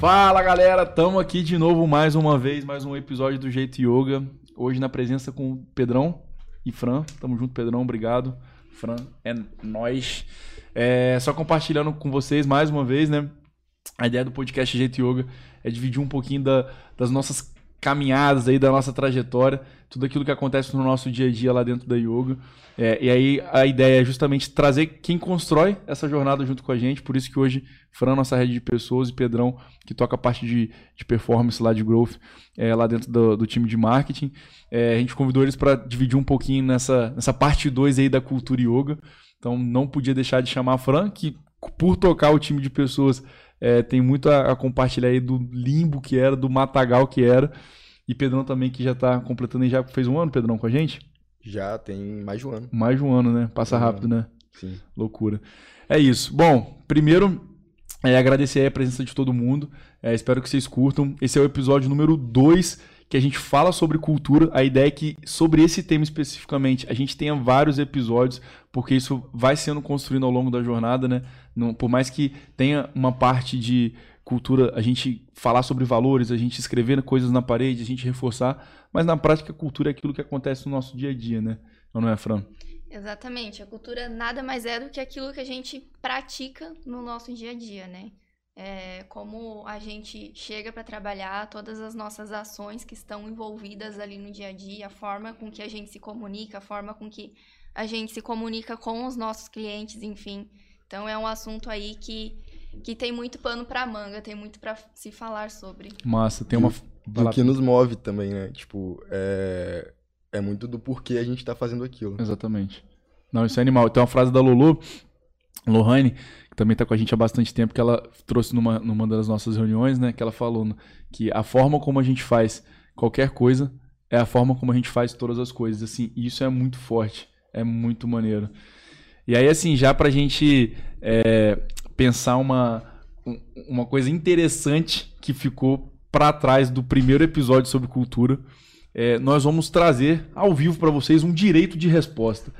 Fala galera, tamo aqui de novo mais uma vez, mais um episódio do Jeito Yoga. Hoje na presença com o Pedrão e Fran. Tamo junto, Pedrão, obrigado. Fran, é nós. É, só compartilhando com vocês mais uma vez, né? A ideia do podcast Jeito Yoga é dividir um pouquinho da, das nossas caminhadas aí, da nossa trajetória, tudo aquilo que acontece no nosso dia a dia lá dentro da yoga. É, e aí a ideia é justamente trazer quem constrói essa jornada junto com a gente, por isso que hoje Fran, nossa rede de pessoas, e Pedrão, que toca a parte de, de performance lá de growth, é, lá dentro do, do, time de marketing. É, a gente convidou eles para dividir um pouquinho nessa, nessa parte 2 aí da cultura yoga. Então não podia deixar de chamar a Fran, que por tocar o time de pessoas é, tem muito a, a, compartilhar aí do limbo que era, do matagal que era. E Pedrão também, que já está completando, já fez um ano, Pedrão, com a gente? Já tem mais de um ano. Mais de um ano, né? Passa rápido, né? Sim. Loucura. É isso. Bom, primeiro, é, agradecer a presença de todo mundo. É, espero que vocês curtam. Esse é o episódio número 2 que a gente fala sobre cultura. A ideia é que, sobre esse tema especificamente, a gente tenha vários episódios, porque isso vai sendo construído ao longo da jornada, né? Não, por mais que tenha uma parte de cultura, a gente falar sobre valores, a gente escrever coisas na parede, a gente reforçar, mas na prática, a cultura é aquilo que acontece no nosso dia a dia, né? Não é, Fran? Exatamente. A cultura nada mais é do que aquilo que a gente pratica no nosso dia a dia, né? é, como a gente chega para trabalhar, todas as nossas ações que estão envolvidas ali no dia a dia, a forma com que a gente se comunica, a forma com que a gente se comunica com os nossos clientes, enfim. Então é um assunto aí que, que tem muito pano para manga, tem muito para se falar sobre. Massa, tem uma do que nos move também, né? Tipo, é, é muito do porquê a gente tá fazendo aquilo. Exatamente. Não, isso é animal. Tem uma frase da Lulu, Lohane, que também está com a gente há bastante tempo, que ela trouxe numa, numa das nossas reuniões, né? Que ela falou que a forma como a gente faz qualquer coisa é a forma como a gente faz todas as coisas. Assim, isso é muito forte, é muito maneiro. E aí, assim, já para a gente é, pensar uma, uma coisa interessante que ficou para trás do primeiro episódio sobre cultura, é, nós vamos trazer ao vivo para vocês um direito de resposta.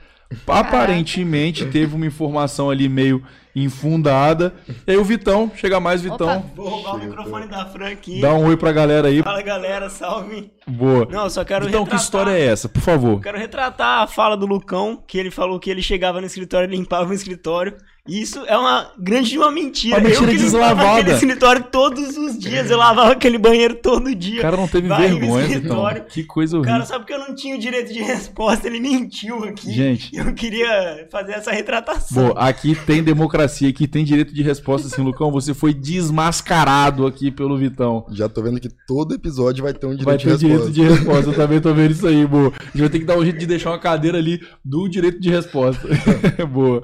Aparentemente teve uma informação ali meio infundada. E aí o Vitão, chega mais Vitão. Opa, vou roubar o microfone da Fran aqui. Dá um oi pra galera aí. Fala galera, salve. Boa. Não, só quero Então, retratar... que história é essa, por favor? Eu quero retratar a fala do Lucão, que ele falou que ele chegava no escritório e limpava o escritório. Isso é uma grande uma mentira. Uma mentira eu deslavada. aquele escritório todos os dias. Eu lavava aquele banheiro todo dia. O cara não teve vergonha, então. Que coisa horrível. Cara, sabe que eu não tinha o direito de resposta. Ele mentiu aqui. Gente. Eu queria fazer essa retratação. Bom, aqui tem democracia, aqui tem direito de resposta, assim, Lucão. Você foi desmascarado aqui pelo Vitão. Já tô vendo que todo episódio vai ter um direito vai ter de resposta. direito de resposta. Eu também tô vendo isso aí, boa. A gente vai ter que dar um jeito de deixar uma cadeira ali do direito de resposta. boa.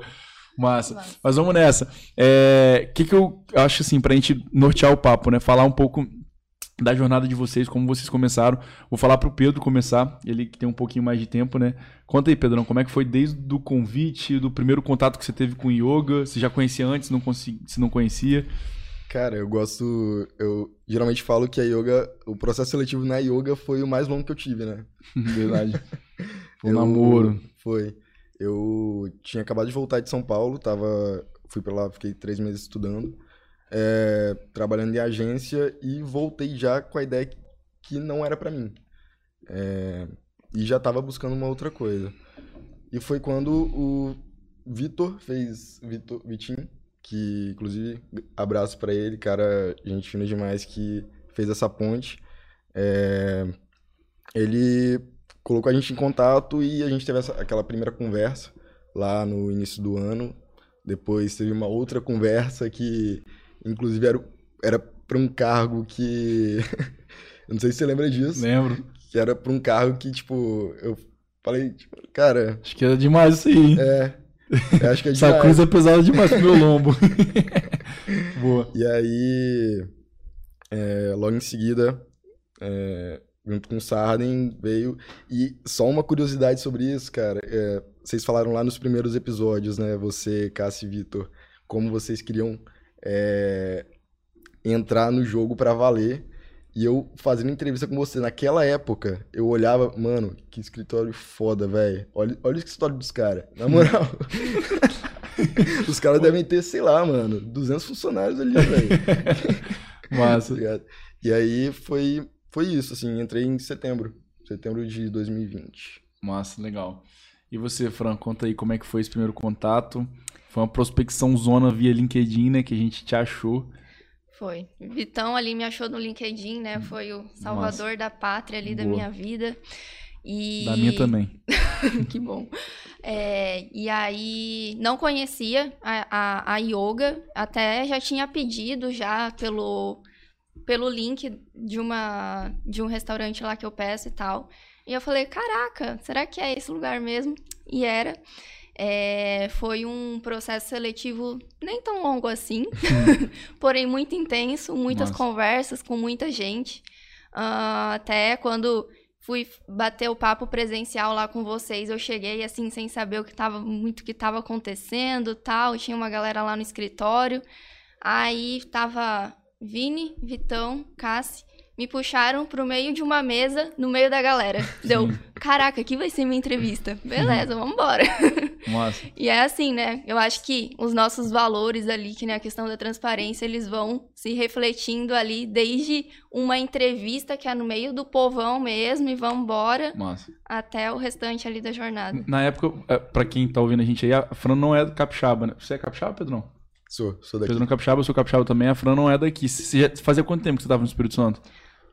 Massa. Massa. Mas vamos nessa. O é, que, que eu acho assim, pra gente nortear o papo, né? Falar um pouco da jornada de vocês, como vocês começaram. Vou falar pro Pedro começar, ele que tem um pouquinho mais de tempo, né? Conta aí, Pedrão, como é que foi desde o convite, do primeiro contato que você teve com yoga? Você já conhecia antes, não consegui, se não conhecia? Cara, eu gosto. Eu geralmente falo que a yoga, o processo seletivo na yoga foi o mais longo que eu tive, né? Verdade. O namoro. Foi. Eu tinha acabado de voltar de São Paulo, tava, fui para lá, fiquei três meses estudando, é, trabalhando em agência e voltei já com a ideia que não era para mim. É, e já estava buscando uma outra coisa. E foi quando o Vitor fez, Vitor, Vitinho, que inclusive abraço para ele, cara, gente fina demais que fez essa ponte. É, ele colocou a gente em contato e a gente teve essa, aquela primeira conversa lá no início do ano. Depois teve uma outra conversa que, inclusive, era, era para um cargo que. eu não sei se você lembra disso. Lembro. Que era para um cargo que, tipo, eu falei, tipo, cara. Acho que era demais isso aí. É. Acho que é demais. Essa cruz é pesada demais pro meu lombo. Boa. E aí, é, logo em seguida, é, junto com o Sarden, veio. E só uma curiosidade sobre isso, cara. É, vocês falaram lá nos primeiros episódios, né? Você, Cássio e Vitor, como vocês queriam é, entrar no jogo para valer. E eu fazendo entrevista com você, naquela época, eu olhava, mano, que escritório foda, velho. Olha, olha o escritório dos caras, na moral. Os caras devem ter, sei lá, mano, 200 funcionários ali, velho. Massa. Obrigado. E aí foi, foi isso, assim, entrei em setembro. Setembro de 2020. Massa, legal. E você, Fran, conta aí como é que foi esse primeiro contato. Foi uma prospecção zona via LinkedIn, né, que a gente te achou. Foi. Vitão ali me achou no LinkedIn, né? Foi o salvador Massa. da pátria ali da Boa. minha vida. E... Da minha também. que bom. É, e aí, não conhecia a, a, a yoga, até já tinha pedido já pelo, pelo link de, uma, de um restaurante lá que eu peço e tal. E eu falei, caraca, será que é esse lugar mesmo? E era. É, foi um processo seletivo nem tão longo assim, porém muito intenso, muitas Nossa. conversas com muita gente. Ah, até quando fui bater o papo presencial lá com vocês, eu cheguei assim sem saber o que tava muito que estava acontecendo, tal, tinha uma galera lá no escritório. Aí tava Vini, Vitão, Cassi, me puxaram pro meio de uma mesa, no meio da galera. Deu, Sim. caraca, aqui vai ser minha entrevista. Beleza, vamos embora. E é assim, né? Eu acho que os nossos valores ali, que né, a questão da transparência, eles vão se refletindo ali desde uma entrevista que é no meio do povão mesmo e vamos embora Massa. até o restante ali da jornada. Na época, é, pra quem tá ouvindo a gente aí, a Fran não é do capixaba, né? Você é capixaba, Pedrão? Sou, sou daqui. Pedro é capixaba, eu sou capixaba também. A Fran não é daqui. Você já, fazia quanto tempo que você tava no Espírito Santo?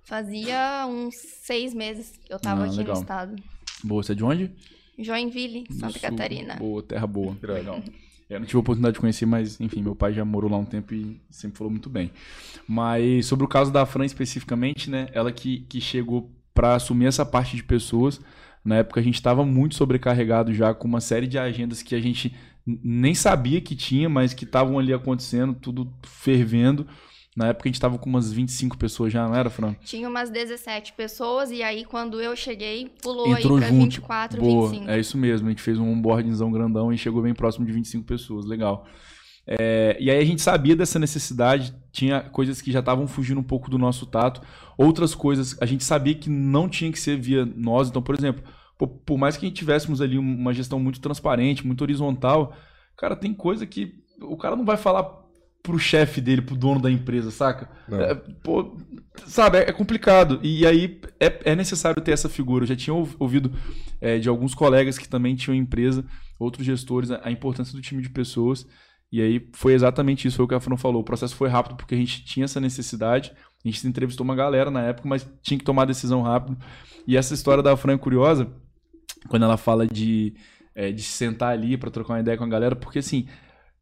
Fazia uns seis meses que eu tava Ah, aqui legal. no estado. Boa, você é de onde? Joinville, Santa Sul. Catarina. Boa, terra boa. Legal. Eu não tive a oportunidade de conhecer, mas enfim, meu pai já morou lá um tempo e sempre falou muito bem. Mas sobre o caso da Fran especificamente, né? Ela que, que chegou para assumir essa parte de pessoas. Na época a gente estava muito sobrecarregado já com uma série de agendas que a gente nem sabia que tinha, mas que estavam ali acontecendo, tudo fervendo. Na época a gente estava com umas 25 pessoas já, não era, Fran? Tinha umas 17 pessoas e aí quando eu cheguei, pulou Entrou aí pra junto. 24, Boa, 25. é isso mesmo. A gente fez um onboardingzão grandão e chegou bem próximo de 25 pessoas. Legal. É, e aí a gente sabia dessa necessidade, tinha coisas que já estavam fugindo um pouco do nosso tato, outras coisas a gente sabia que não tinha que ser via nós. Então, por exemplo, pô, por mais que a gente tivéssemos ali uma gestão muito transparente, muito horizontal, cara, tem coisa que o cara não vai falar pro chefe dele, pro dono da empresa, saca? É, pô, sabe, é complicado. E aí é, é necessário ter essa figura. Eu já tinha ouv- ouvido é, de alguns colegas que também tinham empresa, outros gestores, a, a importância do time de pessoas. E aí foi exatamente isso, foi o que a Fran falou. O processo foi rápido porque a gente tinha essa necessidade. A gente entrevistou uma galera na época, mas tinha que tomar decisão rápido. E essa história da Fran é curiosa, quando ela fala de, é, de sentar ali para trocar uma ideia com a galera, porque assim,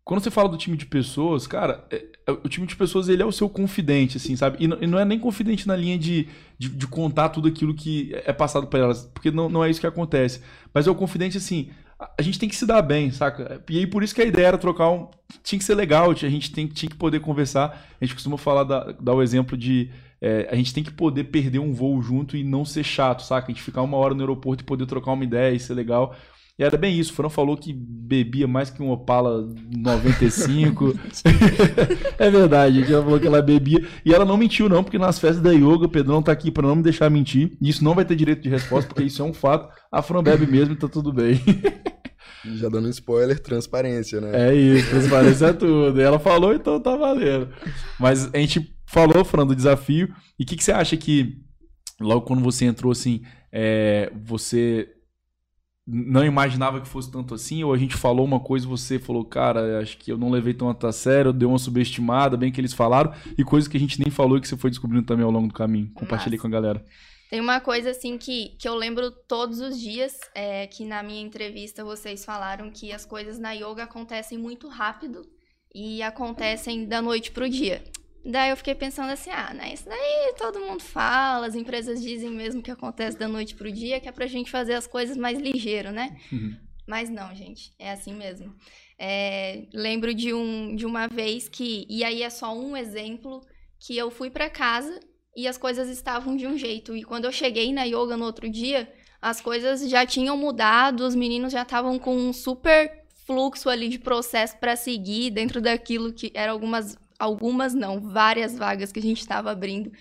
quando você fala do time de pessoas, cara, é- é- o time de pessoas ele é o seu confidente, assim, sabe? E não, e não é nem confidente na linha de, de, de contar tudo aquilo que é passado para elas, porque não, não é isso que acontece. Mas é o confidente, assim, a, a gente tem que se dar bem, saca? E aí por isso que a ideia era trocar um. Tinha que ser legal, a gente tem, tinha que poder conversar. A gente costuma falar, da- dar o exemplo de. é, a gente tem que poder perder um voo junto e não ser chato, saca? A gente ficar uma hora no aeroporto e poder trocar uma ideia e ser legal. E era bem isso. O Fran falou que bebia mais que um Opala 95. é verdade, a gente ela falou que ela bebia. E ela não mentiu, não, porque nas festas da yoga, o Pedrão tá aqui pra não me deixar mentir. E isso não vai ter direito de resposta, porque isso é um fato. A Fran bebe mesmo e tá tudo bem. Já dando um spoiler, transparência, né? É isso, transparência é tudo. E ela falou, então tá valendo. Mas a gente falou, Fran, do desafio. E o que, que você acha que, logo quando você entrou assim, é, você não imaginava que fosse tanto assim? Ou a gente falou uma coisa e você falou, cara, acho que eu não levei tanto a sério, deu uma subestimada, bem que eles falaram, e coisas que a gente nem falou e que você foi descobrindo também ao longo do caminho. Compartilhei Massa. com a galera. Tem uma coisa assim que, que eu lembro todos os dias, é que na minha entrevista vocês falaram que as coisas na yoga acontecem muito rápido e acontecem da noite pro dia. Daí eu fiquei pensando assim, ah, né, isso daí todo mundo fala, as empresas dizem mesmo que acontece da noite pro dia, que é pra gente fazer as coisas mais ligeiro, né? Uhum. Mas não, gente, é assim mesmo. É, lembro de, um, de uma vez que, e aí é só um exemplo, que eu fui pra casa e as coisas estavam de um jeito. E quando eu cheguei na yoga no outro dia, as coisas já tinham mudado, os meninos já estavam com um super fluxo ali de processo para seguir dentro daquilo que eram algumas, algumas não, várias vagas que a gente estava abrindo.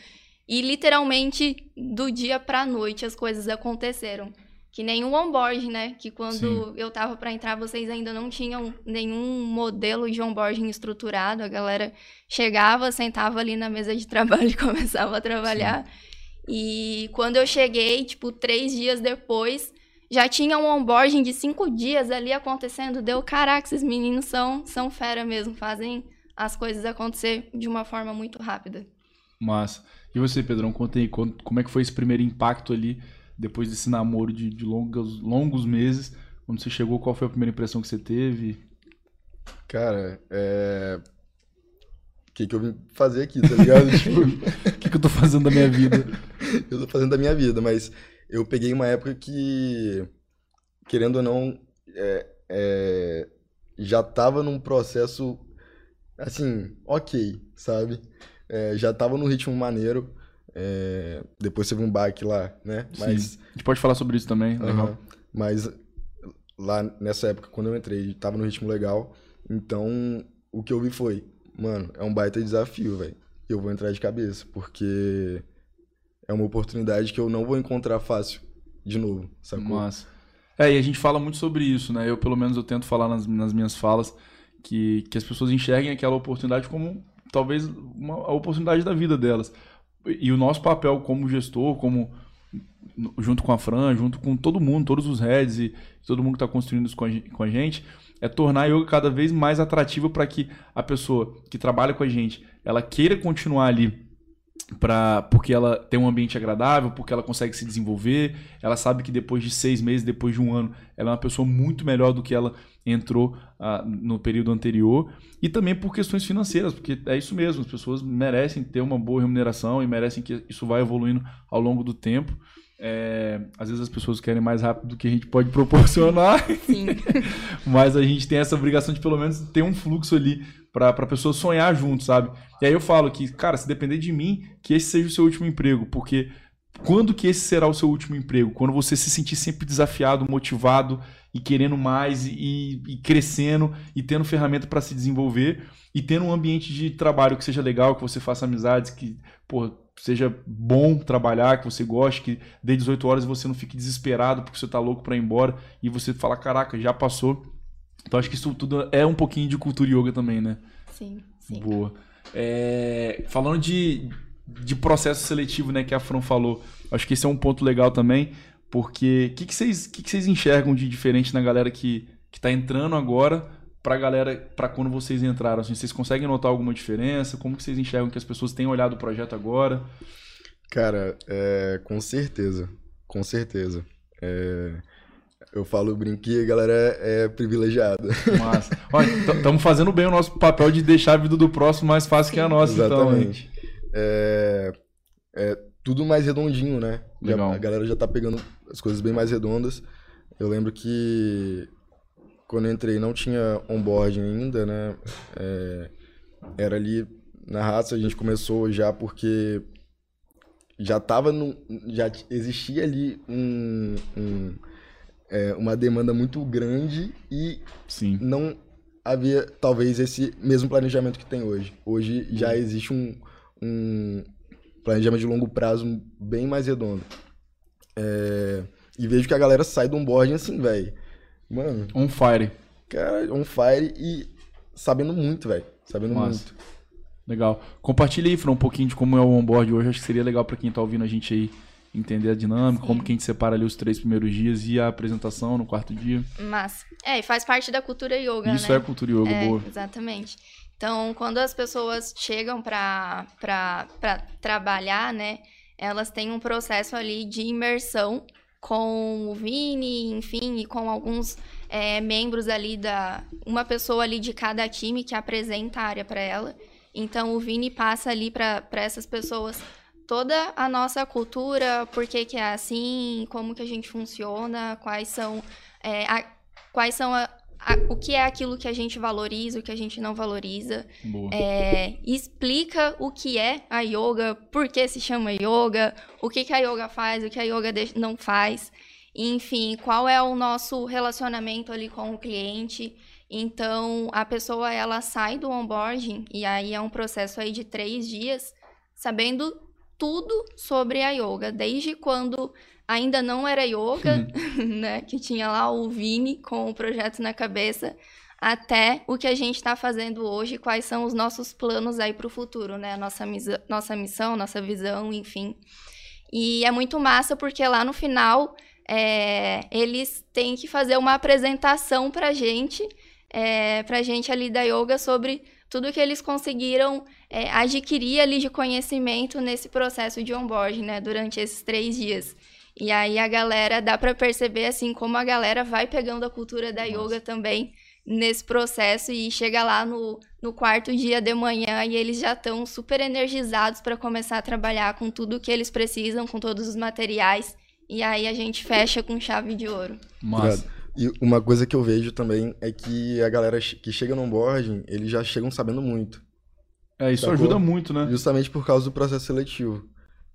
E literalmente do dia para noite as coisas aconteceram. que nem o onboarding, né? Que quando Sim. eu tava para entrar, vocês ainda não tinham nenhum modelo de onboarding estruturado. A galera chegava, sentava ali na mesa de trabalho e começava a trabalhar. E quando eu cheguei, tipo, três dias depois, já tinha um onboarding de cinco dias ali acontecendo. Deu, caraca, esses meninos são, são fera mesmo, fazem as coisas acontecer de uma forma muito rápida. Massa. E você, Pedrão, conta aí, como é que foi esse primeiro impacto ali, depois desse namoro de, de longos, longos meses? Quando você chegou, qual foi a primeira impressão que você teve? Cara, é. O que, que eu vim fazer aqui, tá ligado? tipo, O que, que eu tô fazendo da minha vida? eu tô fazendo da minha vida, mas eu peguei uma época que, querendo ou não, é, é, já tava num processo, assim, ok, sabe? É, já tava num ritmo maneiro. é, depois teve um baque lá, né? Mas, Sim. A gente pode falar sobre isso também, legal. Mas lá nessa época, quando eu entrei, tava no ritmo legal. Então, o que eu vi foi, mano, é um baita desafio, velho. Eu vou entrar de cabeça, porque é uma oportunidade que eu não vou encontrar fácil de novo, sacou? Massa. É, e a gente fala muito sobre isso, né? Eu, pelo menos, eu tento falar nas, nas minhas falas que, que as pessoas enxerguem aquela oportunidade como talvez uma, a oportunidade da vida delas. E o nosso papel como gestor, como junto com a Fran, junto com todo mundo, todos os heads e todo mundo que está construindo isso com a, com a gente, é tornar a yoga cada vez mais atrativa para que a pessoa que trabalha com a gente, ela queira continuar ali pra, porque ela tem um ambiente agradável, porque ela consegue se desenvolver, ela sabe que depois de seis meses, depois de um ano, ela é uma pessoa muito melhor do que ela entrou ah, no período anterior, e também por questões financeiras, porque é isso mesmo, as pessoas merecem ter uma boa remuneração e merecem que isso vá evoluindo ao longo do tempo. É, às vezes as pessoas querem mais rápido do que a gente pode proporcionar, mas a gente tem essa obrigação de pelo menos ter um fluxo ali pra, pra pessoa sonhar junto, sabe? E aí eu falo que, cara, se depender de mim, que esse seja o seu último emprego, porque quando que esse será o seu último emprego? Quando você se sentir sempre desafiado, motivado e querendo mais e, e crescendo e tendo ferramenta para se desenvolver e tendo um ambiente de trabalho que seja legal, que você faça amizades, que, pô, seja bom trabalhar, que você goste, que dê 18 horas e você não fique desesperado porque você tá louco para ir embora e você fala, caraca, já passou. Então acho que isso tudo é um pouquinho de cultura yoga também, né? Sim, sim. Boa. É, falando de, de processo seletivo, né, que a Fran falou, acho que esse é um ponto legal também, porque o que, que, vocês, que, que vocês enxergam de diferente na galera que, que tá entrando agora pra galera, pra quando vocês entraram? Assim, vocês conseguem notar alguma diferença? Como que vocês enxergam que as pessoas têm olhado o projeto agora? Cara, é, com certeza, com certeza. É, eu falo, brinquei, a galera é, é privilegiada. Mas, estamos fazendo bem o nosso papel de deixar a vida do próximo mais fácil que a nossa, então. hein? Exatamente. É, é tudo mais redondinho, né? Já- Legal. a galera já tá pegando as coisas bem mais redondas. Eu lembro que quando eu entrei não tinha onboarding ainda, né? É, era ali na raça, a gente começou já porque já tava no, já existia ali um, um, é, uma demanda muito grande e Sim. não havia talvez esse mesmo planejamento que tem hoje. Hoje já existe um, um planejamento de longo prazo bem mais redondo. É, e vejo que a galera sai do onboarding assim, velho. Mano, On fire. cara, on fire e sabendo muito, velho. Sabendo Massa. muito. Legal. Compartilha aí, Fran, um pouquinho de como é o onboard hoje. Acho que seria legal para quem tá ouvindo a gente aí entender a dinâmica, Sim. como que a gente separa ali os três primeiros dias e a apresentação no quarto dia. Mas, é, e faz parte da cultura yoga, Isso né? é cultura yoga, É, boa. exatamente. Então, quando as pessoas chegam para trabalhar, né, elas têm um processo ali de imersão com o Vini, enfim, e com alguns é, membros ali da. Uma pessoa ali de cada time que apresenta a área para ela. Então, o Vini passa ali para essas pessoas toda a nossa cultura, por que, que é assim, como que a gente funciona, quais são, é, a- quais são a- o que é aquilo que a gente valoriza, o que a gente não valoriza. É, explica o que é a yoga, por que se chama yoga, o que, que a yoga faz, o que a yoga não faz. Enfim, qual é o nosso relacionamento ali com o cliente. Então, a pessoa, ela sai do onboarding, e aí é um processo aí de três dias, sabendo tudo sobre a yoga, desde quando ainda não era yoga, né? Que tinha lá o Vini com o projeto na cabeça, até o que a gente está fazendo hoje, quais são os nossos planos aí para o futuro, né? Nossa, nossa missão, nossa visão, enfim. E é muito massa porque lá no final é, eles têm que fazer uma apresentação pra gente, é, pra gente ali da yoga sobre tudo que eles conseguiram é, adquirir ali de conhecimento nesse processo de onboarding, né, durante esses três dias. E aí a galera, dá pra perceber, assim, como a galera vai pegando a cultura da yoga também nesse processo e chega lá no, no quarto dia de manhã e eles já estão super energizados para começar a trabalhar com tudo que eles precisam, com todos os materiais. E aí a gente fecha com chave de ouro. Massa. E uma coisa que eu vejo também é que a galera que chega no onboarding, eles já chegam sabendo muito. É, isso Sacou? ajuda muito, né? Justamente por causa do processo seletivo.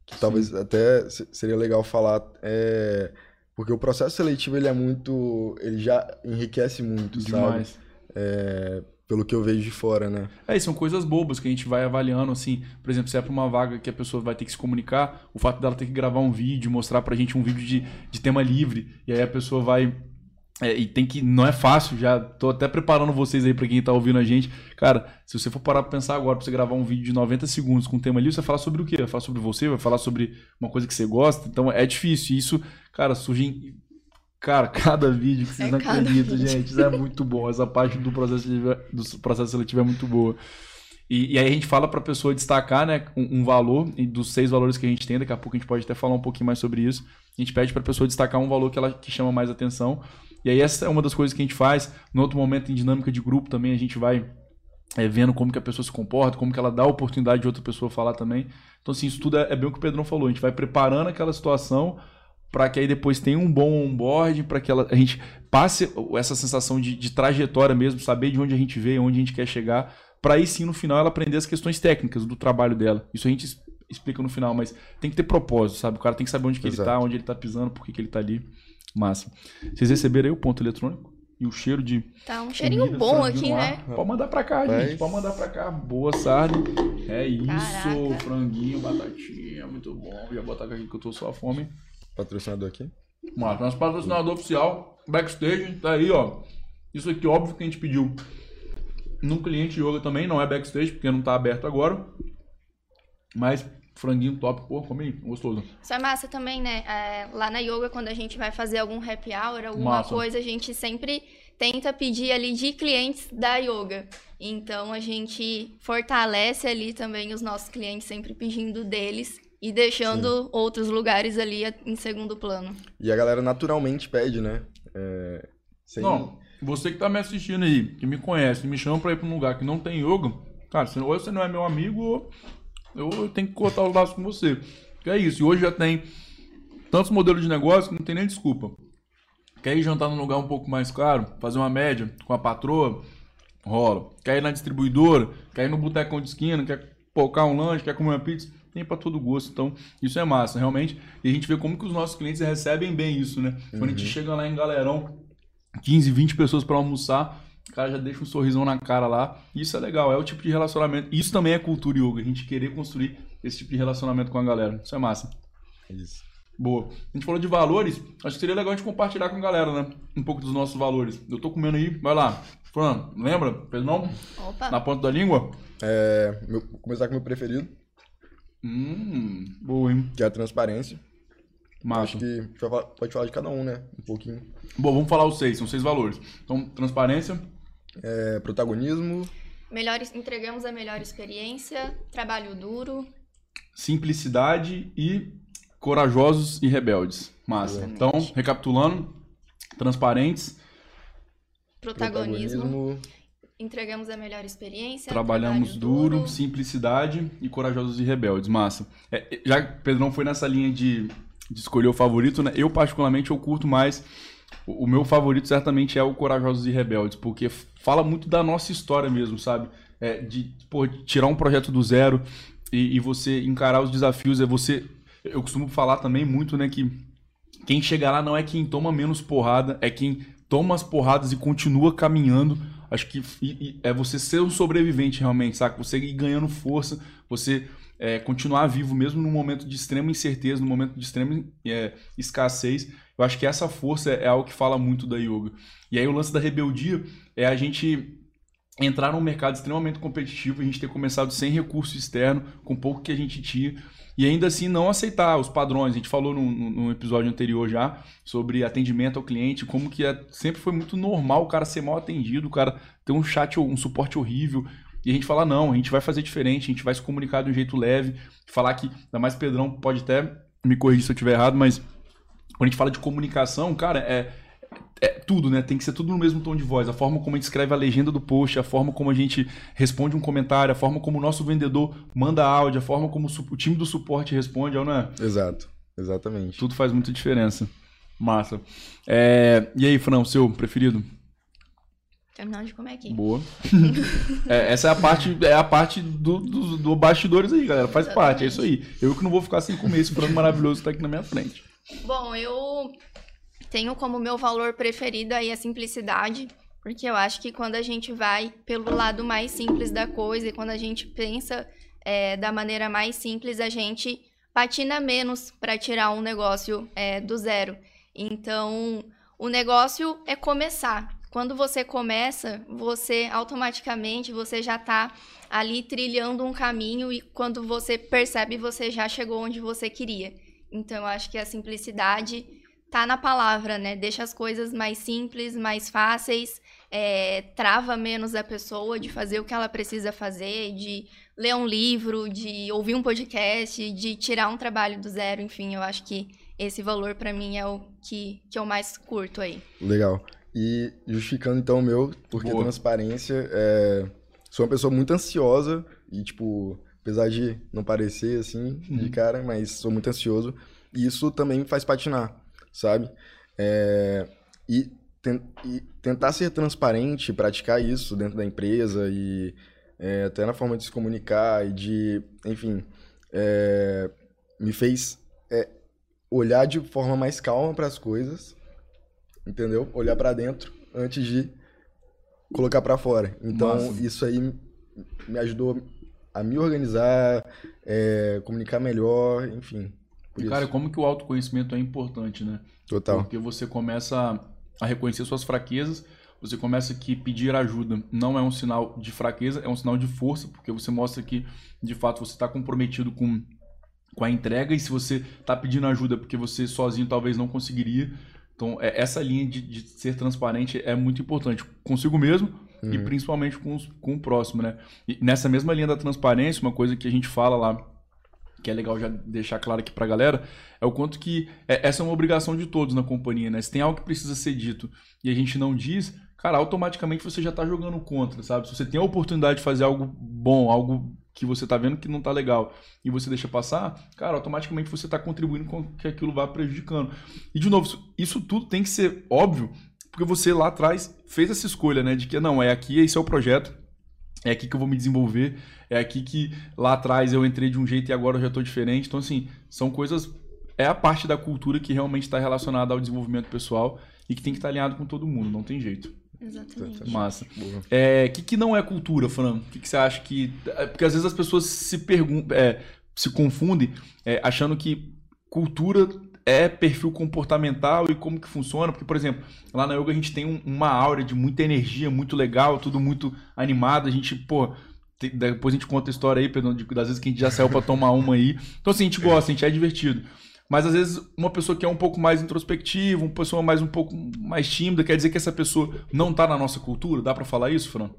Que talvez até se- seria legal falar. é, porque o processo seletivo ele é muito. Ele já enriquece muito, sabe? Demais. É, pelo que eu vejo de fora, né? É, e são coisas bobas que a gente vai avaliando, assim, por exemplo, se é pra uma vaga que a pessoa vai ter que se comunicar, o fato dela ter que gravar um vídeo, mostrar pra gente um vídeo de, de tema livre, e aí a pessoa vai. É, e tem que. Não é fácil, já tô até preparando vocês aí pra quem tá ouvindo a gente. Cara, se você for parar pra pensar agora, pra você gravar um vídeo de 90 segundos com um tema livre, você vai falar sobre o quê? Vai falar sobre você, vai falar sobre uma coisa que você gosta. Então é difícil. E isso, cara, surge em. Cara, cada vídeo que vocês É não acreditam, vídeo. gente. Isso é muito bom. Essa parte do processo, seletivo- do processo seletivo é muito boa. E, e aí a gente fala para a pessoa destacar né, um, um valor, e dos seis valores que a gente tem, daqui a pouco a gente pode até falar um pouquinho mais sobre isso. A gente pede para a pessoa destacar um valor que ela que chama mais atenção. E aí essa é uma das coisas que a gente faz. No outro momento, em dinâmica de grupo também, a gente vai é, vendo como que a pessoa se comporta, como que ela dá a oportunidade de outra pessoa falar também. Então, assim, isso tudo é, é bem o que o Pedrão falou. A gente vai preparando aquela situação para que aí depois tenha um bom onboarding, para que ela, a gente passe essa sensação de, de trajetória mesmo, saber de onde a gente veio, onde a gente quer chegar, para aí sim no final ela aprender as questões técnicas do trabalho dela. Isso a gente explica no final, mas tem que ter propósito, sabe? O cara tem que saber onde que ele Exato. tá, onde ele tá pisando, por que, que ele tá ali. Massa. Vocês receberam aí o ponto eletrônico? E o cheiro de Tá um cheirinho comida, bom aqui, no né? Pode mandar pra cá, Vai. gente. Pode mandar pra cá. Boa, Sarne. É isso. Caraca. Franguinho, batatinha. Muito bom. Já botar aqui que eu tô só a fome. Patrocinador aqui. Mas nosso patrocinador oficial, backstage, tá aí, ó. Isso aqui, óbvio que a gente pediu num cliente yoga também, não é backstage, porque não tá aberto agora. Mas franguinho top, pô, come aí, gostoso. Isso é massa também, né? É, lá na yoga, quando a gente vai fazer algum happy hour, alguma Massa. coisa, a gente sempre tenta pedir ali de clientes da yoga. Então a gente fortalece ali também os nossos clientes, sempre pedindo deles e deixando outros lugares ali em segundo plano. E a galera naturalmente pede, né? É, sem- Não, você que tá me assistindo aí, que me conhece, me chama pra ir pra um lugar que não tem yoga, cara, ou você não é meu amigo, ou eu tenho que cortar os laços com você. Que é isso, e hoje já tem tantos modelos de negócio que não tem nem desculpa. Quer ir jantar num lugar um pouco mais caro, fazer uma média com a patroa, rola. Quer ir na distribuidora, quer ir no botecão de esquina, quer pocar um lanche, quer comer uma pizza, tem pra todo gosto. Então, isso é massa, realmente. E a gente vê como que os nossos clientes recebem bem isso, né? Quando a gente chega lá em Galerão, 15, 20 pessoas pra almoçar, o cara já deixa um sorrisão na cara lá. Isso é legal, é o tipo de relacionamento. Isso também é cultura yoga, a gente querer construir esse tipo de relacionamento com a galera. Isso é massa. Isso. Boa. A gente falou de valores, acho que seria legal a gente compartilhar com a galera, né? Um pouco dos nossos valores. Eu tô comendo aí, vai lá. Fran, lembra? Pedrão? Opa! Na ponta da língua? É, meu- vou começar com o meu preferido, Hum, boa, hein? que é a transparência. Massa. Acho que pode falar de cada um, né? Um pouquinho. Bom, vamos falar os seis, são seis valores. Então, transparência, É, protagonismo, Melhores, entregamos a melhor experiência, trabalho duro, simplicidade e corajosos e rebeldes. Massa. Exatamente. Então, recapitulando, transparentes, protagonismo, protagonismo, entregamos a melhor experiência, trabalhamos trabalho duro, simplicidade e corajosos e rebeldes. Massa. É, já que o Pedrão foi nessa linha de, de escolher o favorito, né? Eu, particularmente, eu curto mais. O, meu favorito certamente é o Corajosos e Rebeldes, porque fala muito da nossa história mesmo, sabe? É, de pô, tirar um projeto do zero e, e você encarar os desafios. É você. Eu costumo falar também muito, né, que quem chega lá não é quem toma menos porrada, é quem toma as porradas e continua caminhando. Acho que é você ser um sobrevivente realmente, saca? Você ir ganhando força, você é, continuar vivo mesmo num momento de extrema incerteza, num momento de extrema é, escassez. Eu acho que essa força é, algo que fala muito da yoga. E aí o lance da rebeldia é a gente entrar num mercado extremamente competitivo, a gente ter começado sem recurso externo, com pouco que a gente tinha, e ainda assim não aceitar os padrões. A gente falou no, no episódio anterior já sobre atendimento ao cliente, como que é, sempre foi muito normal o cara ser mal atendido, o cara ter um chat, um suporte horrível, e a gente fala, não, a gente vai fazer diferente, a gente vai se comunicar de um jeito leve, falar que, ainda mais Pedrão pode até me corrigir se eu estiver errado, mas quando a gente fala de comunicação, cara, é, é tudo, né? Tem que ser tudo no mesmo tom de voz. A forma como a gente escreve a legenda do post, a forma como a gente responde um comentário, a forma como o nosso vendedor manda áudio, a forma como o time do suporte responde, não é? Exato, exatamente. Tudo faz muita diferença. Massa. É... E aí, Fran, o seu preferido? Terminando de comer aqui. Boa. é, essa é a parte, é a parte do, do, do, bastidores aí, galera. Faz Exatamente. parte, é isso aí. Eu que não vou ficar sem comer esse frango maravilhoso que tá aqui na minha frente. Bom, eu tenho como meu valor preferido aí a simplicidade, porque eu acho que quando a gente vai pelo lado mais simples da coisa e quando a gente pensa é, da maneira mais simples, a gente patina menos para tirar um negócio é, do zero. Então, o negócio é começar. Quando você começa, você automaticamente você já está ali trilhando um caminho e quando você percebe, você já chegou onde você queria. Então, eu acho que a simplicidade tá na palavra, né? Deixa as coisas mais simples, mais fáceis, é, trava menos a pessoa de fazer o que ela precisa fazer, de ler um livro, de ouvir um podcast, de tirar um trabalho do zero, enfim, eu acho que esse valor para mim é o que, que eu mais curto aí. Legal. E justificando então o meu, porque Boa. transparência, é... sou uma pessoa muito ansiosa e, tipo, apesar de não parecer assim de uhum. cara, mas sou muito ansioso. E isso também me faz patinar, sabe? É... E, ten... e, tentar ser transparente, praticar isso dentro da empresa e é, até na forma de se comunicar e de, enfim, é... me fez é, olhar de forma mais calma para as coisas entendeu? Olhar para dentro antes de colocar para fora. Então, Nossa. isso aí me ajudou a me organizar, é, comunicar melhor, enfim. Cara, como que o autoconhecimento é importante, né? Total. Porque você começa a reconhecer suas fraquezas, você começa que pedir ajuda não é um sinal de fraqueza, é um sinal de força, porque você mostra que, de fato, você está comprometido com, com a entrega, e se você está pedindo ajuda porque você sozinho talvez não conseguiria, então, é, essa linha de, de, ser transparente é muito importante consigo mesmo uhum. e principalmente com, os, com o próximo, né? E nessa mesma linha da transparência, uma coisa que a gente fala lá, que é legal já deixar claro aqui pra galera, é o quanto que é, essa é uma obrigação de todos na companhia, né? Se tem algo que precisa ser dito e a gente não diz, cara, automaticamente você já tá jogando contra, sabe? Se você tem a oportunidade de fazer algo bom, algo que você tá vendo que não tá legal e você deixa passar, cara, automaticamente você tá contribuindo com que aquilo vá prejudicando. E de novo, isso tudo tem que ser óbvio, porque você lá atrás fez essa escolha, né, de que não, é aqui, esse é o projeto, é aqui que eu vou me desenvolver, é aqui que lá atrás eu entrei de um jeito e agora eu já tô diferente. Então assim, são coisas é a parte da cultura que realmente está relacionada ao desenvolvimento pessoal e que tem que estar tá alinhado com todo mundo, não tem jeito. Exatamente. Massa. O é, que, que não é cultura, Fran? O que, que você acha que. É, porque às vezes as pessoas se perguntam, é, se confundem é, achando que cultura é perfil comportamental e como que funciona. Porque, por exemplo, lá na yoga a gente tem um, uma aura de muita energia, muito legal, tudo muito animado. A gente, pô. Depois a gente conta a história aí, Pedro, das vezes que a gente já saiu para tomar uma aí. Então, assim, a gente gosta, a gente é divertido. Mas às vezes uma pessoa que é um pouco mais introspectiva, uma pessoa mais um pouco mais tímida, quer dizer que essa pessoa não está na nossa cultura? Dá para falar isso, Fran?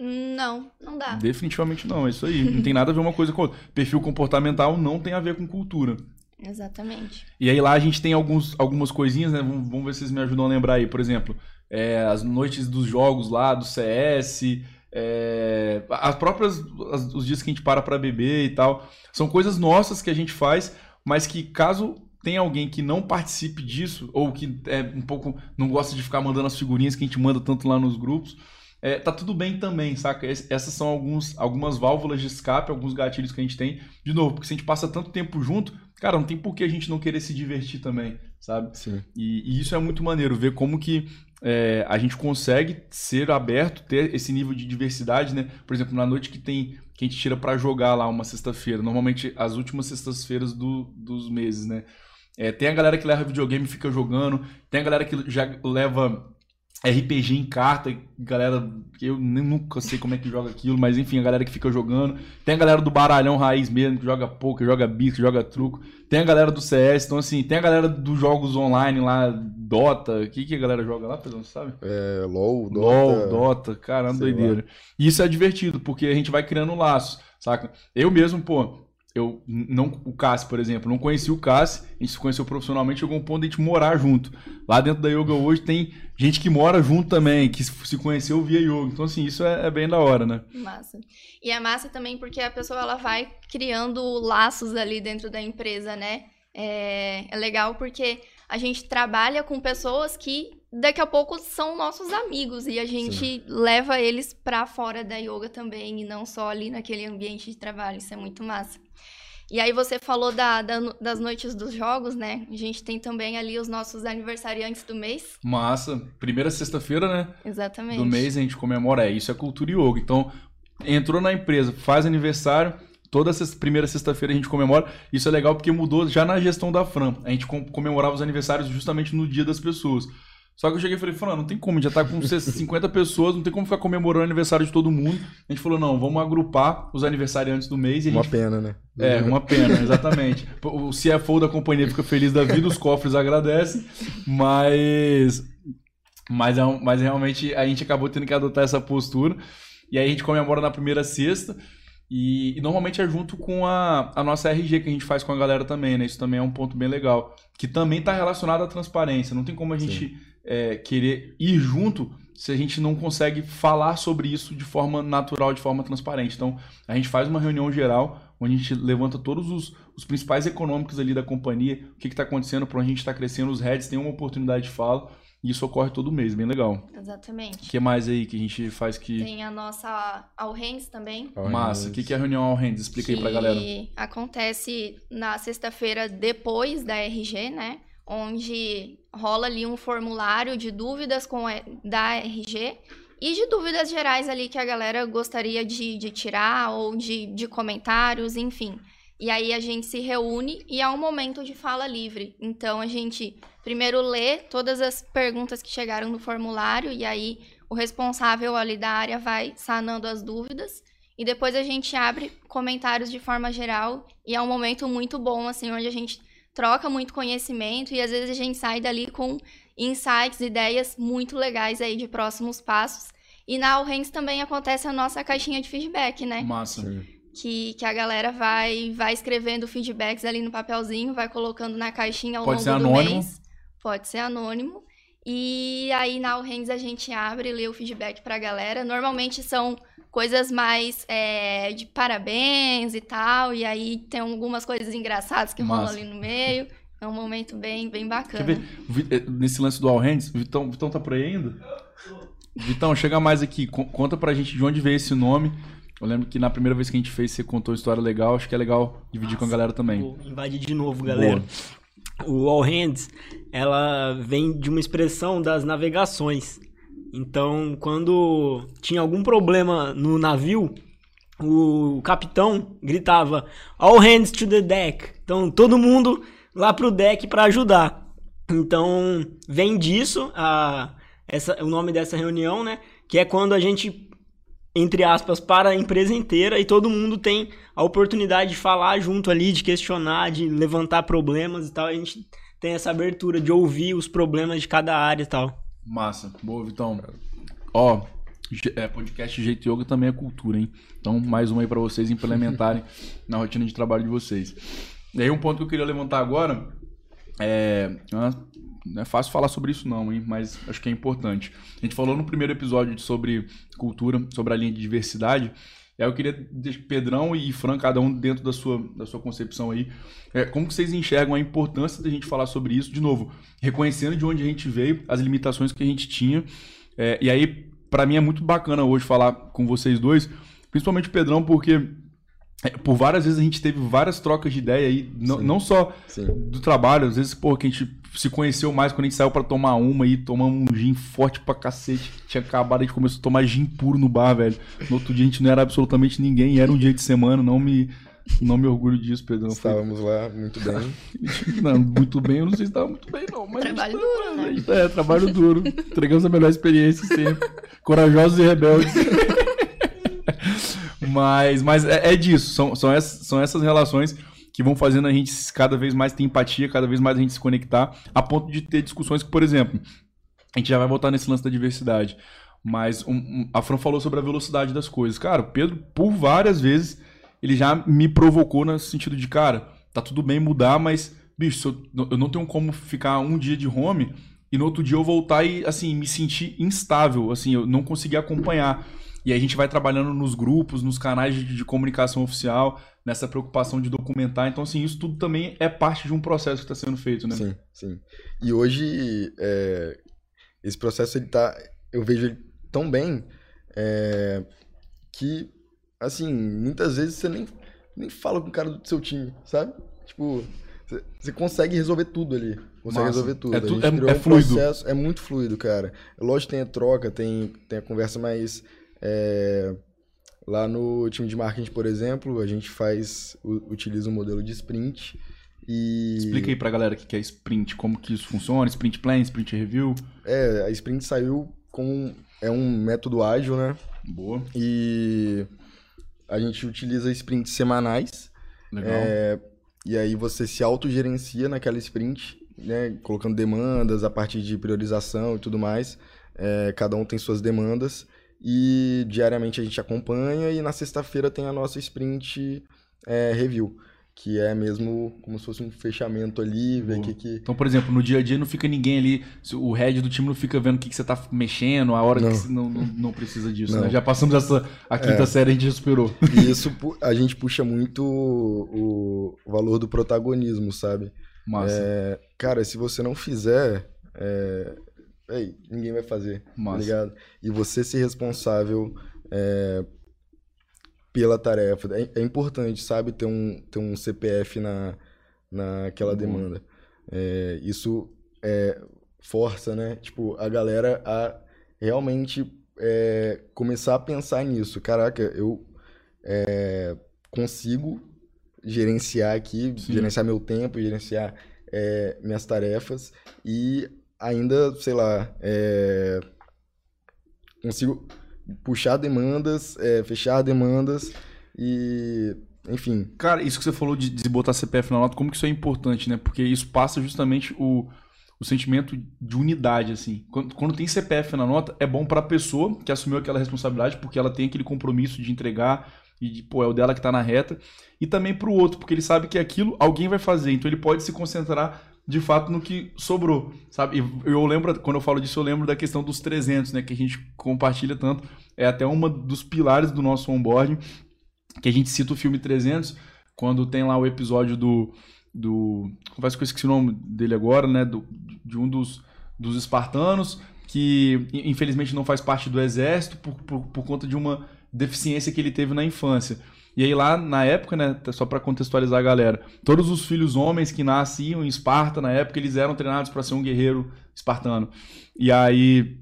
Não, não dá. Definitivamente não, é isso aí. Não tem nada a ver uma coisa com outra. Perfil comportamental não tem a ver com cultura. Exatamente. E aí lá a gente tem alguns, algumas coisinhas, né? Vamos, vamos ver se vocês me ajudam a lembrar aí. Por exemplo, é, as noites dos jogos lá, do CS, é, as próprias as, os dias que a gente para para beber e tal. São coisas nossas que a gente faz mas que caso tenha alguém que não participe disso, ou que é um pouco não gosta de ficar mandando as figurinhas que a gente manda tanto lá nos grupos, é, tá tudo bem também, saca? Essas são alguns, algumas válvulas de escape, alguns gatilhos que a gente tem. De novo, porque se a gente passa tanto tempo junto, cara, não tem por que a gente não querer se divertir também, sabe? Sim. E, e isso é muito maneiro, ver como que é, a gente consegue ser aberto, ter esse nível de diversidade, né? Por exemplo, na noite que tem que a gente tira para jogar lá uma sexta-feira, normalmente as últimas sextas-feiras do, dos meses, né? É, tem a galera que leva videogame e fica jogando, tem a galera que já leva RPG em carta, galera, eu nunca sei como é que joga aquilo, mas enfim, a galera que fica jogando. Tem a galera do baralhão raiz mesmo, que joga poker, joga bico, joga truco. Tem a galera do CS, então assim, tem a galera dos jogos online lá, Dota. O que, que a galera joga lá, Pedro, sabe? É, LOL, Dota. LOL, Dota, caramba, doideira. E isso é divertido, porque a gente vai criando laços, saca? Eu mesmo, pô, eu não o Cássio, por exemplo, não conheci o Cássio, a gente se conheceu profissionalmente, chegou um ponto de a gente morar junto. Lá dentro da yoga hoje tem gente que mora junto também, que se conheceu via yoga. Então assim, isso é, é, bem da hora, né? Massa. E é massa também porque a pessoa ela vai criando laços ali dentro da empresa, né? É, é legal porque a gente trabalha com pessoas que daqui a pouco são nossos amigos e a gente Sim. leva eles para fora da yoga também e não só ali naquele ambiente de trabalho. Isso é muito massa. E aí você falou da, da, das noites dos jogos, né? A gente tem também ali os nossos aniversariantes do mês. Massa. Primeira sexta-feira, né? Exatamente. Do mês a gente comemora. É, isso é cultura yoga. Então, entrou na empresa, faz aniversário, toda essa primeira sexta-feira a gente comemora. Isso é legal porque mudou já na gestão da Fran. A gente comemorava os aniversários justamente no dia das pessoas. Só que eu cheguei e falei, falando, não tem como, já tá com 50 pessoas, não tem como ficar comemorando o aniversário de todo mundo. A gente falou, não, vamos agrupar os aniversariantes do mês. E uma gente... pena, né? É, uma pena, exatamente. o CFO da companhia fica feliz da vida, os cofres agradecem, mas... Mas, é mas realmente a gente acabou tendo que adotar essa postura. E aí a gente comemora na primeira sexta. E, e, normalmente é junto com a, a nossa RG que a gente faz com a galera também, né? Isso também é um ponto bem legal. Que também está relacionado à transparência. Não tem como a gente é, querer ir junto se a gente não consegue falar sobre isso de forma natural, de forma transparente. Então, a gente faz uma reunião geral onde a gente levanta todos os, os principais econômicos ali da companhia, o que está acontecendo, para onde a gente está crescendo, os heads têm uma oportunidade de fala. E isso ocorre todo mês, bem legal. Exatamente. O que mais aí que a gente faz que. Tem a nossa All Hands também. All Massa. O que, que é a reunião All Hands? Explica que aí pra galera. Acontece na sexta-feira depois da RG, né? Onde rola ali um formulário de dúvidas com a, da RG e de dúvidas gerais ali que a galera gostaria de, de tirar ou de, de comentários, enfim. E aí a gente se reúne e é um momento de fala livre. Então a gente primeiro lê todas as perguntas que chegaram no formulário e aí o responsável ali da área vai sanando as dúvidas. E depois a gente abre comentários de forma geral e é um momento muito bom, assim, onde a gente troca muito conhecimento e às vezes a gente sai dali com insights, ideias muito legais aí de próximos passos. E na Alrens também acontece a nossa caixinha de feedback, né? Massa. Que, que a galera vai, vai escrevendo feedbacks ali no papelzinho, vai colocando na caixinha ao Pode longo ser do anônimo. mês. Pode ser anônimo. E aí na Alrens a gente abre e lê o feedback pra galera. Normalmente são coisas mais é, de parabéns e tal. E aí tem algumas coisas engraçadas que rolam ali no meio. É um momento bem, bem bacana. Quer ver? Eh, nesse lance do All Hands, Vitão, Vitão tá por aí ainda? Vitão, chega mais aqui. Conta pra gente de onde veio esse nome. Eu lembro que na primeira vez que a gente fez, você contou uma história legal. Acho que é legal dividir Nossa, com a galera também. Vou invadir de novo, galera. Boa. O All Hands, ela vem de uma expressão das navegações. Então, quando tinha algum problema no navio, o capitão gritava All hands to the deck. Então, todo mundo lá pro deck para ajudar. Então, vem disso a, essa, o nome dessa reunião, né? Que é quando a gente, entre aspas, para a empresa inteira e todo mundo tem a oportunidade de falar junto ali, de questionar, de levantar problemas e tal. A gente tem essa abertura de ouvir os problemas de cada área e tal. Massa. Boa, Vitão. Ó, é, podcast Jeito Yoga também é cultura, hein? Então, mais uma aí para vocês implementarem na rotina de trabalho de vocês. E aí, um ponto que eu queria levantar agora é. Não é fácil falar sobre isso, não, hein? Mas acho que é importante. A gente falou no primeiro episódio sobre cultura, sobre a linha de diversidade. Aí eu queria deixar Pedrão e Fran, cada um dentro da sua, da sua concepção aí, é, como que vocês enxergam a importância da gente falar sobre isso, de novo, reconhecendo de onde a gente veio, as limitações que a gente tinha. É, e aí, para mim é muito bacana hoje falar com vocês dois, principalmente o Pedrão, porque é, por várias vezes a gente teve várias trocas de ideia aí, não, não só Sim. do trabalho, às vezes, pô, que a gente se conheceu mais quando a gente saiu pra tomar uma e tomamos um gin forte pra cacete. Tinha acabado, a gente começou a tomar gin puro no bar, velho. No outro dia a gente não era absolutamente ninguém, era um dia de semana, não me, não me orgulho disso, Pedrão. Foi- Estávamos lá muito bem. Não, muito bem, eu não sei se estava muito bem, não. Mas Trabalho a gente duro, né? É, trabalho duro. Entregamos a melhor experiência sempre. Corajosos e rebeldes. mas mas é, é disso, são, são, essas, são essas relações que vão fazendo a gente cada vez mais ter empatia, cada vez mais a gente se conectar, a ponto de ter discussões que, por exemplo, a gente já vai voltar nesse lance da diversidade. Mas um- um- a Fran falou sobre a velocidade das coisas. Cara, o Pedro, por várias vezes, ele já me provocou no sentido de, cara, tá tudo bem mudar, mas, bicho, eu, não tenho como ficar um dia de home e no outro dia eu voltar e, assim, me sentir instável, assim, eu não conseguir acompanhar. E a gente vai trabalhando nos grupos, nos canais de, de comunicação oficial, nessa preocupação de documentar. Então, assim, isso tudo também é parte de um processo que está sendo feito, né? Sim, sim. E hoje, é, esse processo, ele tá, eu vejo ele tão bem, é, que, assim, muitas vezes você nem, nem fala com o cara do seu time, sabe? Tipo, você- consegue resolver tudo ali. Consegue Massa. resolver tudo. É tu- é- é um fluido. processo, é muito fluido, cara. Lógico que tem a troca, tem, tem a conversa, mas é, lá no time de marketing, por exemplo, a gente faz, utiliza um modelo de sprint e... Explica aí pra galera o que que é sprint, como que isso funciona, sprint plan, sprint review. É, a sprint saiu com... É um método ágil, né? Boa, E a gente utiliza sprints semanais. legal. É, e aí você se autogerencia naquela sprint, né? Colocando demandas a partir de priorização e tudo mais. É, cada um tem suas demandas. E diariamente a gente acompanha e na sexta-feira tem a nossa sprint é, review. Que é mesmo como se fosse um fechamento ali, ver o que que... Então, por exemplo, no dia a dia não fica ninguém ali, o head do time não fica vendo o que, que você tá mexendo, a hora Não. que você não, não, não precisa disso, Não. né? Já passamos essa, a quinta série, a gente já superou. E isso a gente puxa muito o, o valor do protagonismo, sabe? Massa, É, cara, se você não fizer, é, ei, ninguém vai fazer, tá massa. ligado? E você ser responsável é, pela tarefa. É, é importante, sabe, ter um, ter um CPF na, naquela Boa. demanda. É, isso é, força, né? Tipo, a galera a realmente é, começar a pensar nisso. Caraca, eu é, consigo gerenciar aqui, Sim. gerenciar meu tempo, gerenciar minhas tarefas e ainda, sei lá, é, consigo puxar demandas, é, fechar demandas e, enfim, Cara, isso que você falou de, de botar CPF na nota, como que isso é importante, né? Porque isso passa justamente o, o sentimento de unidade, assim. Quando, quando tem CPF na nota, é bom pra pessoa que assumiu aquela responsabilidade, porque ela tem aquele compromisso de entregar e, de, pô, é o dela que tá na reta. E também pro outro, porque ele sabe que aquilo alguém vai fazer, então ele pode se concentrar de fato no que sobrou, sabe? E eu lembro, quando eu falo disso, eu lembro da questão dos 300, né? Que a gente compartilha tanto. É até uma dos pilares do nosso onboarding, que a gente cita o filme 300, quando tem lá o episódio do. do confesso que eu esqueci o nome dele agora, né? Do, de um dos, dos espartanos, que infelizmente não faz parte do exército por, por, por conta de uma deficiência que ele teve na infância. E aí lá na época, né, só para contextualizar a galera, todos os filhos homens que nasciam em Esparta na época, eles eram treinados para ser um guerreiro espartano. E aí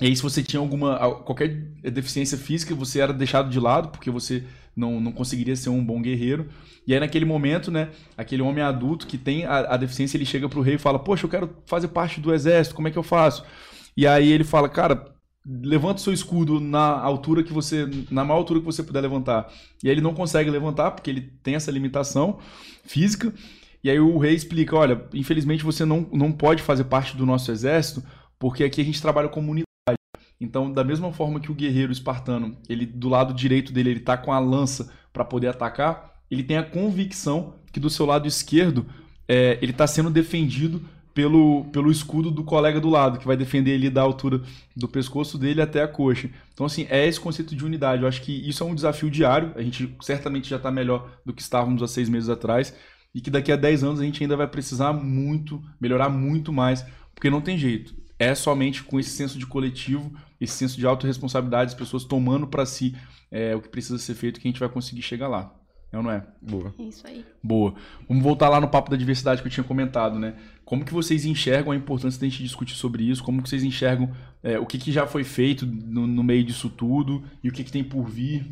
e aí, se você tinha alguma qualquer deficiência física, você era deixado de lado, porque você não, não conseguiria ser um bom guerreiro. E aí, naquele momento, né, aquele homem adulto que tem a, a deficiência, ele chega pro rei e fala: Poxa, eu quero fazer parte do exército, como é que eu faço? E aí ele fala: Cara, levanta o seu escudo na altura que você. na maior altura que você puder levantar. E aí ele não consegue levantar, porque ele tem essa limitação física. E aí o rei explica: Olha, infelizmente você não, não pode fazer parte do nosso exército, porque aqui a gente trabalha como unidade. Então, da mesma forma que o guerreiro espartano, ele do lado direito dele, ele tá com a lança para poder atacar, ele tem a convicção que do seu lado esquerdo é, ele está sendo defendido pelo, pelo escudo do colega do lado, que vai defender ele da altura do pescoço dele até a coxa. Então, assim, é esse conceito de unidade. Eu acho que isso é um desafio diário. A gente certamente já está melhor do que estávamos há seis meses atrás. E que daqui a 10 anos a gente ainda vai precisar muito, melhorar muito mais, porque não tem jeito. É somente com esse senso de coletivo, esse senso de autorresponsabilidade, as pessoas tomando para si é, o que precisa ser feito, que a gente vai conseguir chegar lá. É ou não é? Boa. É isso aí. Boa. Vamos voltar lá no papo da diversidade que eu tinha comentado, né? Como que vocês enxergam a importância da gente discutir sobre isso? Como que vocês enxergam é, o que, que já foi feito no, no meio disso tudo e o que, que tem por vir?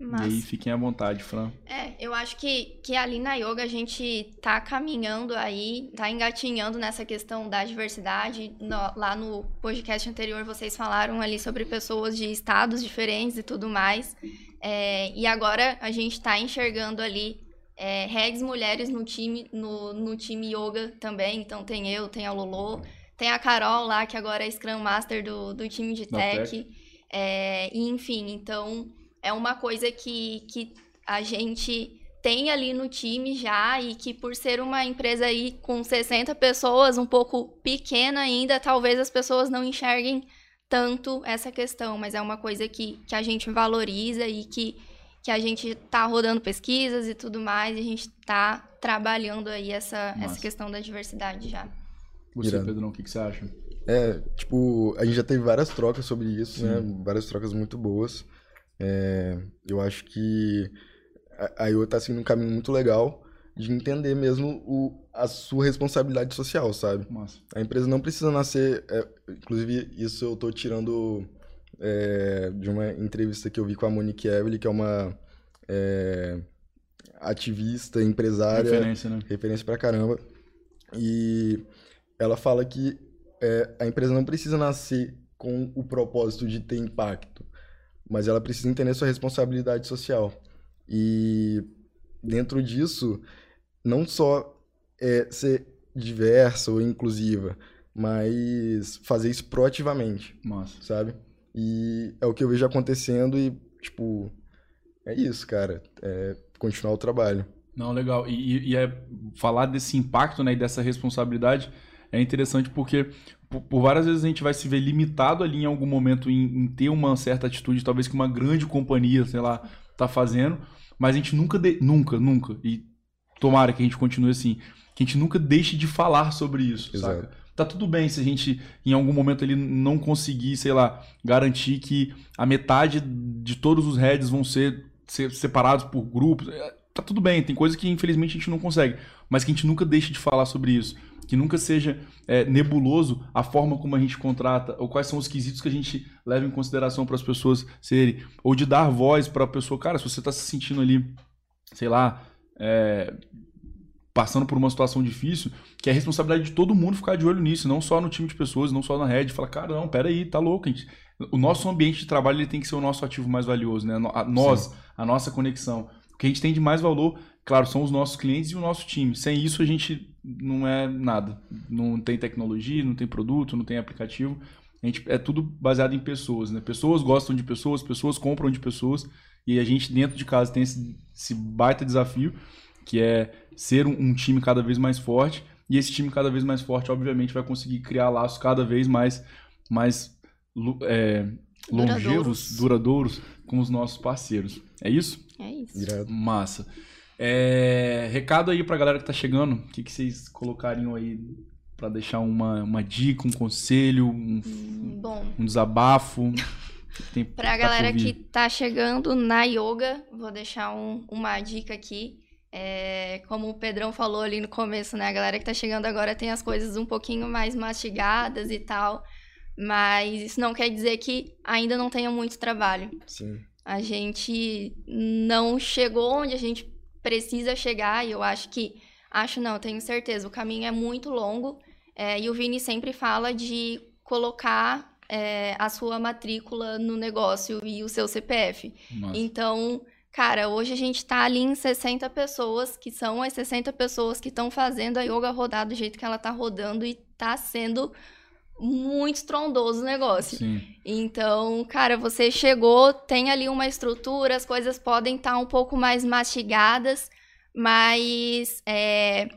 E aí, fiquem à vontade, Fran. É, eu acho que, que ali na yoga a gente tá caminhando aí, tá engatinhando nessa questão da diversidade. No- lá no podcast anterior vocês falaram ali sobre pessoas de estados diferentes e tudo mais. É, e agora a gente tá enxergando ali é, regs mulheres no time, no, no time yoga também. Então tem eu, tem a Lolo, tem a Carol lá, que agora é Scrum Master do, do time de Da tech. É, e enfim, então é uma coisa que, que a gente tem ali no time já e que por ser uma empresa aí com 60 pessoas, um pouco pequena ainda, talvez as pessoas não enxerguem tanto essa questão, mas é uma coisa que, que a gente valoriza e que, que a gente tá rodando pesquisas e tudo mais, e a gente tá trabalhando aí essa, essa questão da diversidade já. Você. Pedrão, o que, que você acha? É, tipo, a gente já teve várias trocas sobre isso, né? Várias trocas muito boas. É, eu acho que a- a IO tá seguindo um caminho muito legal de entender mesmo o, a sua responsabilidade social, sabe? Massa. A empresa não precisa nascer. é, inclusive, isso eu tô tirando é, de uma entrevista que eu vi com a Monique Evelyn, que é uma é, ativista, empresária Referência, né? referência pra caramba. E ela fala que é, a empresa não precisa nascer com o propósito de ter impacto, mas ela precisa entender sua responsabilidade social. E dentro disso, não só é, ser diversa ou inclusiva, mas fazer isso proativamente, Massa. sabe? E é o que eu vejo acontecendo e, tipo, é isso, cara. É continuar o trabalho. Não, legal. E, e- é falar desse impacto, né, e dessa responsabilidade é interessante porque por, por várias vezes a gente vai se ver limitado ali em algum momento em, em ter uma certa atitude, talvez que uma grande companhia, sei lá, tá fazendo, mas a gente nunca, de- nunca, nunca, e tomara que a gente continue assim, que a gente nunca deixe de falar sobre isso, Exato. saca? Tá tudo bem se a gente, em algum momento, ele não conseguir, sei lá, garantir que a metade de todos os heads vão ser, ser separados por grupos. É, Tá tudo bem, tem coisas que infelizmente a gente não consegue, mas que a gente nunca deixe de falar sobre isso. Que nunca seja é, nebuloso a forma como a gente contrata, ou quais são os quesitos que a gente leva em consideração para as pessoas serem, ou de dar voz para a pessoa. Cara, se você está se sentindo ali, sei lá, é, passando por uma situação difícil, que é a responsabilidade de todo mundo ficar de olho nisso, não só no time de pessoas, não só na rede, falar, cara, não, peraí, tá louco, gente. O nosso ambiente de trabalho ele tem que ser o nosso ativo mais valioso, né? A- Nós, a nossa conexão. O que a gente tem de mais valor, claro, são os nossos clientes e o nosso time. Sem isso a gente não é nada. Não tem tecnologia, não tem produto, não tem aplicativo. A gente é tudo baseado em pessoas, né? Pessoas gostam de pessoas, pessoas compram de pessoas e a gente dentro de casa tem esse, esse baita desafio que é ser um, um time cada vez mais forte e esse time cada vez mais forte, obviamente, vai conseguir criar laços cada vez mais, mais é, longevos, Duradouros. duradouros com os nossos parceiros. É isso? É isso. Irado. Massa. É, recado aí pra galera que tá chegando. O que, que vocês colocariam aí pra deixar uma, uma dica, um conselho, um, Hum, Bom, um desabafo? Tem Pra tá galera que tá chegando na yoga, vou deixar um- uma dica aqui. É, como o Pedrão falou ali no começo, né? A galera que tá chegando agora tem as coisas um pouquinho mais mastigadas e tal. Mas isso não quer dizer que ainda não tenha muito trabalho. Sim. A gente não chegou onde a gente precisa chegar, e eu acho que. Acho não, tenho certeza. O caminho é muito longo. é, e o Vini sempre fala de colocar é, a sua matrícula no negócio e o seu CPF. Massa. Então, cara, hoje a gente tá ali em 60 pessoas, que são as 60 pessoas que estão fazendo a yoga rodar do jeito que ela tá rodando e tá sendo muito estrondoso o negócio. Sim. Então, cara, você chegou, tem ali uma estrutura, as coisas podem estar um pouco mais mastigadas, mas é,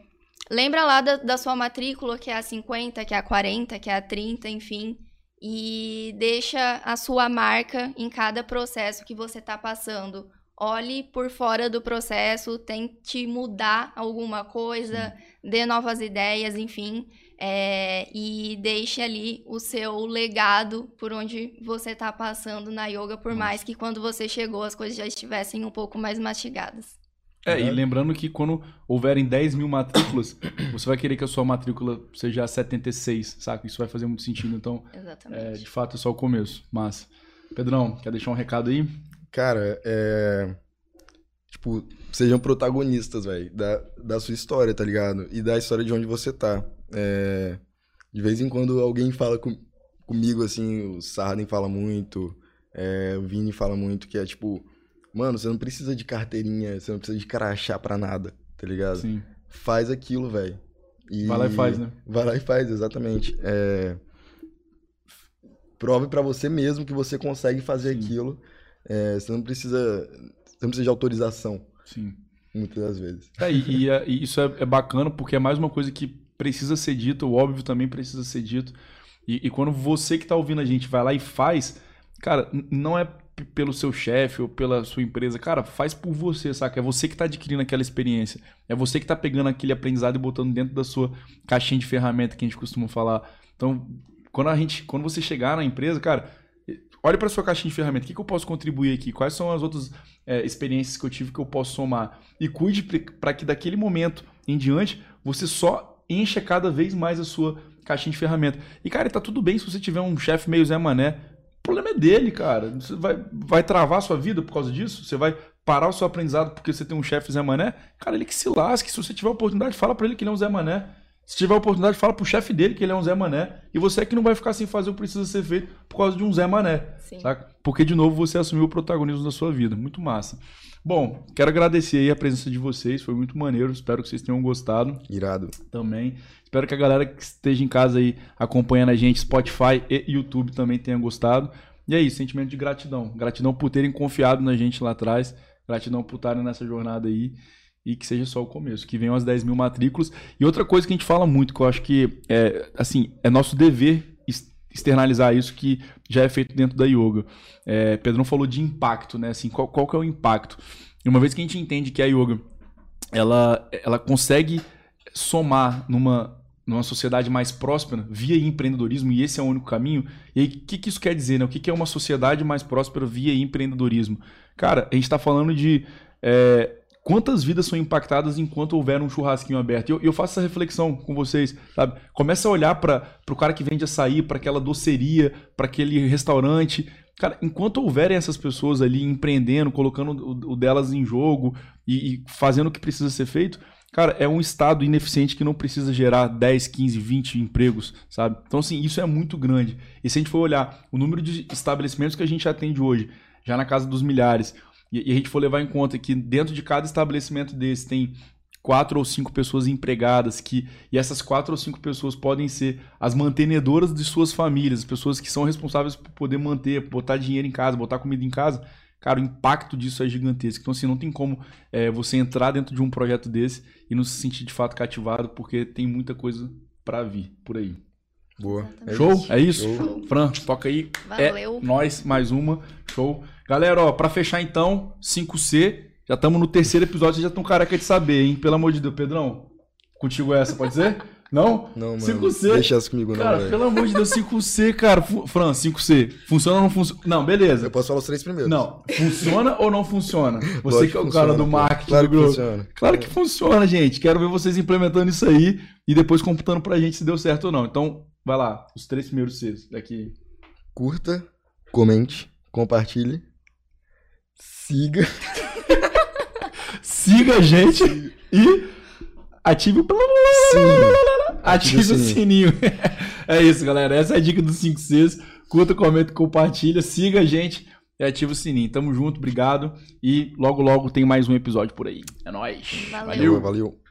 lembra lá da, da sua matrícula, que é a 50, que é a 40, que é a 30, enfim, e deixa a sua marca em cada processo que você está passando. Olhe por fora do processo, tente mudar alguma coisa, dê novas ideias, enfim. É, e deixe ali o seu legado por onde você está passando na yoga, por Nossa. mais que quando você chegou as coisas já estivessem um pouco mais mastigadas. É, e Né? lembrando que quando houverem 10 mil matrículas, você vai querer que a sua matrícula seja 76, saca? Isso vai fazer muito sentido. Então, é, Exatamente. de fato, é só o começo. Mas, Pedrão, quer deixar um recado aí? Cara, é. Tipo, sejam protagonistas, velho, da, da sua história, tá ligado? E da história de onde você tá. É, De vez em quando alguém fala com- comigo, assim, o Sarden fala muito, é, o Vini fala muito, que é tipo, mano, você não precisa de carteirinha, você não precisa de crachá pra nada, tá ligado? Sim. Faz aquilo, velho. Vai lá e faz, né? Vai lá e faz, exatamente. É, Prove pra você mesmo que você consegue fazer Sim. aquilo. É, Você não precisa. Você não precisa de autorização, Sim. muitas das vezes. É, e, e é- e isso é, é bacana porque é mais uma coisa que precisa ser dito, o óbvio também precisa ser dito. E, e quando você que tá ouvindo a gente vai lá e faz, cara, não é pelo seu chefe ou pela sua empresa, cara, faz por você, saca? É você que tá adquirindo aquela experiência. É você que tá pegando aquele aprendizado e botando dentro da sua caixinha de ferramenta que a gente costuma falar. Então, quando a gente, quando você chegar na empresa, cara, olhe para sua caixinha de ferramenta. O que, que eu posso contribuir aqui? Quais são as outras é, experiências que eu tive que eu posso somar? E cuide para que daquele momento em diante você só encha cada vez mais a sua caixinha de ferramenta. E, cara, tá tudo bem se você tiver um chefe meio Zé Mané. O problema é dele, cara. Você vai, vai travar a sua vida por causa disso? Você vai parar o seu aprendizado porque você tem um chefe Zé Mané? Cara, ele que se lasque. Se você tiver oportunidade, fala para ele que ele é um Zé Mané. Se tiver oportunidade, fala pro chefe dele que ele é um Zé Mané. E você é que não vai ficar sem fazer o que precisa ser feito por causa de um Zé Mané. Sim. Saca? Porque, de novo, você assumiu o protagonismo da sua vida. Muito massa. Bom, quero agradecer aí a presença de vocês. Foi muito maneiro. Espero que vocês tenham gostado Irado. também. Espero que a galera que esteja em casa aí acompanhando a gente, Spotify e YouTube também tenha gostado. E é isso, sentimento de gratidão. Gratidão por terem confiado na gente lá atrás. Gratidão por estarem nessa jornada aí. E que seja só o começo, que venham as 10 mil matrículas. E outra coisa que a gente fala muito, que eu acho que é, assim, é nosso dever externalizar isso que já é feito dentro da yoga. É, Pedrão falou de impacto, né? Assim, qual, qual que é o impacto? E uma vez que a gente entende que a yoga ela, ela consegue somar numa, numa sociedade mais próspera via empreendedorismo, e esse é o único caminho. E o que, que isso quer dizer? Né? O que, que é uma sociedade mais próspera via empreendedorismo? Cara, a gente está falando de é, quantas vidas são impactadas enquanto houver um churrasquinho aberto. E eu, eu faço essa reflexão com vocês, sabe? Começa a olhar para o cara que vende açaí, para aquela doceria, para aquele restaurante. Cara, enquanto houverem essas pessoas ali empreendendo, colocando o, o delas em jogo e, e fazendo o que precisa ser feito, Cara, é um estado ineficiente que não precisa gerar 10, 15, 20 empregos, sabe? Então, assim, isso é muito grande. E se a gente for olhar o número de estabelecimentos que a gente atende hoje, já na casa dos milhares, e, e a gente for levar em conta que dentro de cada estabelecimento desse tem quatro ou cinco pessoas empregadas, que e essas quatro ou cinco pessoas podem ser as mantenedoras de suas famílias, as pessoas que são responsáveis por poder manter, botar dinheiro em casa, botar comida em casa. Cara, o impacto disso é gigantesco. Então, assim, não tem como é, você entrar dentro de um projeto desse e não se sentir de fato cativado, porque tem muita coisa pra vir por aí. Boa. É Show? É isso? Show. Fran, toca aí. Valeu. É nós, mais uma. Show. Galera, ó, pra fechar então, 5C. Já estamos no terceiro episódio, vocês já estão careca de saber, hein? Pelo amor de Deus. Pedrão, contigo essa, pode ser? Não? Não, mano. 5C. Deixa essa comigo, não, Cara, velho. pelo amor de Deus, 5C, cara. Fran, 5C. Funciona ou não funciona? Não, beleza. Eu posso falar os três primeiros. Não, funciona ou não funciona? Você Lógico que é o funciona, cara do marketing Claro do que grupo. funciona. Claro que funciona, gente. Quero ver vocês implementando isso aí e depois computando pra gente se deu certo ou não. Então, vai lá, os três primeiros Cs daqui. Curta, comente, compartilhe, siga. Siga a gente e ative o Sim. Ative o sininho. sininho. É isso, galera. Essa é a dica dos 5 Cs. Curta, comenta, compartilha, siga a gente e ativa o sininho. Tamo junto, obrigado. E logo, logo tem mais um episódio por aí. É nóis. Valeu. Valeu. Valeu.